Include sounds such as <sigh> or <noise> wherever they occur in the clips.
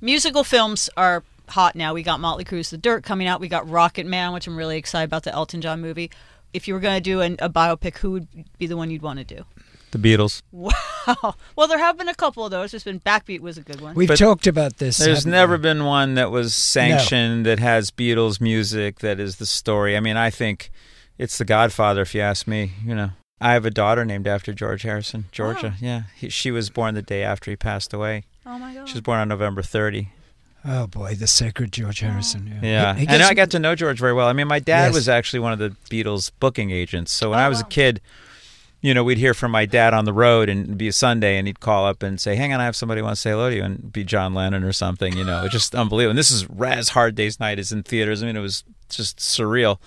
Musical films are hot now. We got Motley Crue's The Dirt coming out. We got Rocket Man, which I'm really excited about the Elton John movie. If you were going to do an, a biopic, who would be the one you'd want to do? The Beatles. <laughs> Wow. Well, there have been a couple of those. There's been Backbeat was a good one. We've But talked about this. There's haven't never we? been one that was sanctioned that has Beatles music that is the story. I mean, I think it's The Godfather, if you ask me. You know, I have a daughter named after George Harrison, Georgia. Wow. Yeah, he, she was born the day after he passed away. Oh my god. She was born on November 30. Oh boy, the sacred George Harrison. Yeah, Yeah, He- he and gets- I got to know George very well. I mean, my dad Yes. was actually one of the Beatles booking agents. So when Oh, I was a kid, you know, we'd hear from my dad on the road, and it'd be a Sunday, and he'd call up and say, "Hang on, I have somebody who wants to say hello to you," and it'd be John Lennon or something. You know, it's just unbelievable. And this is Raz Hard Day's Night is in theaters. I mean, it was just surreal.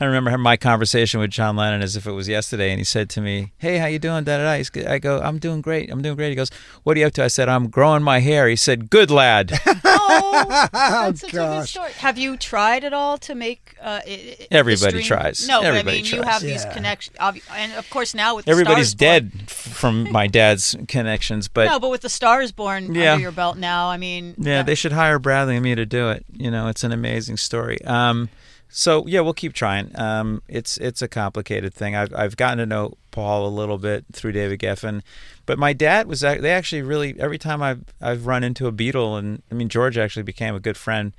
I remember having my conversation with John Lennon as if it was yesterday, and he said to me, "Hey, how you doing?" Da da da. I go, "I'm doing great. I'm doing great." He goes, "What are you up to?" I said, "I'm growing my hair." He said, "Good lad." <laughs> Oh, <laughs> that's such a good gosh. story. Have you tried at all to make uh, i- i- Everybody tries. No, Everybody I mean, you tries. have these connections, and of course now with the Everybody's Stars Born- dead f- from my dad's connections, but no, but with the Stars Born Yeah. under your belt now, I mean, yeah, they should hire Bradley and me to do it. You know, it's an amazing story. Um, so yeah, we'll keep trying. Um, it's it's a complicated thing. I've I've gotten to know Paul a little bit through David Geffen, but my dad was they actually really every time I've I've run into a Beatle and I mean George actually became a good friend.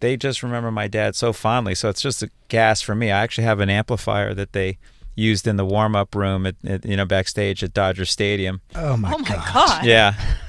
They just remember my dad so fondly. So it's just a gas for me. I actually have an amplifier that they used in the warm up room at, at you know backstage at Dodger Stadium. Oh my Oh my god. god! Yeah. <laughs>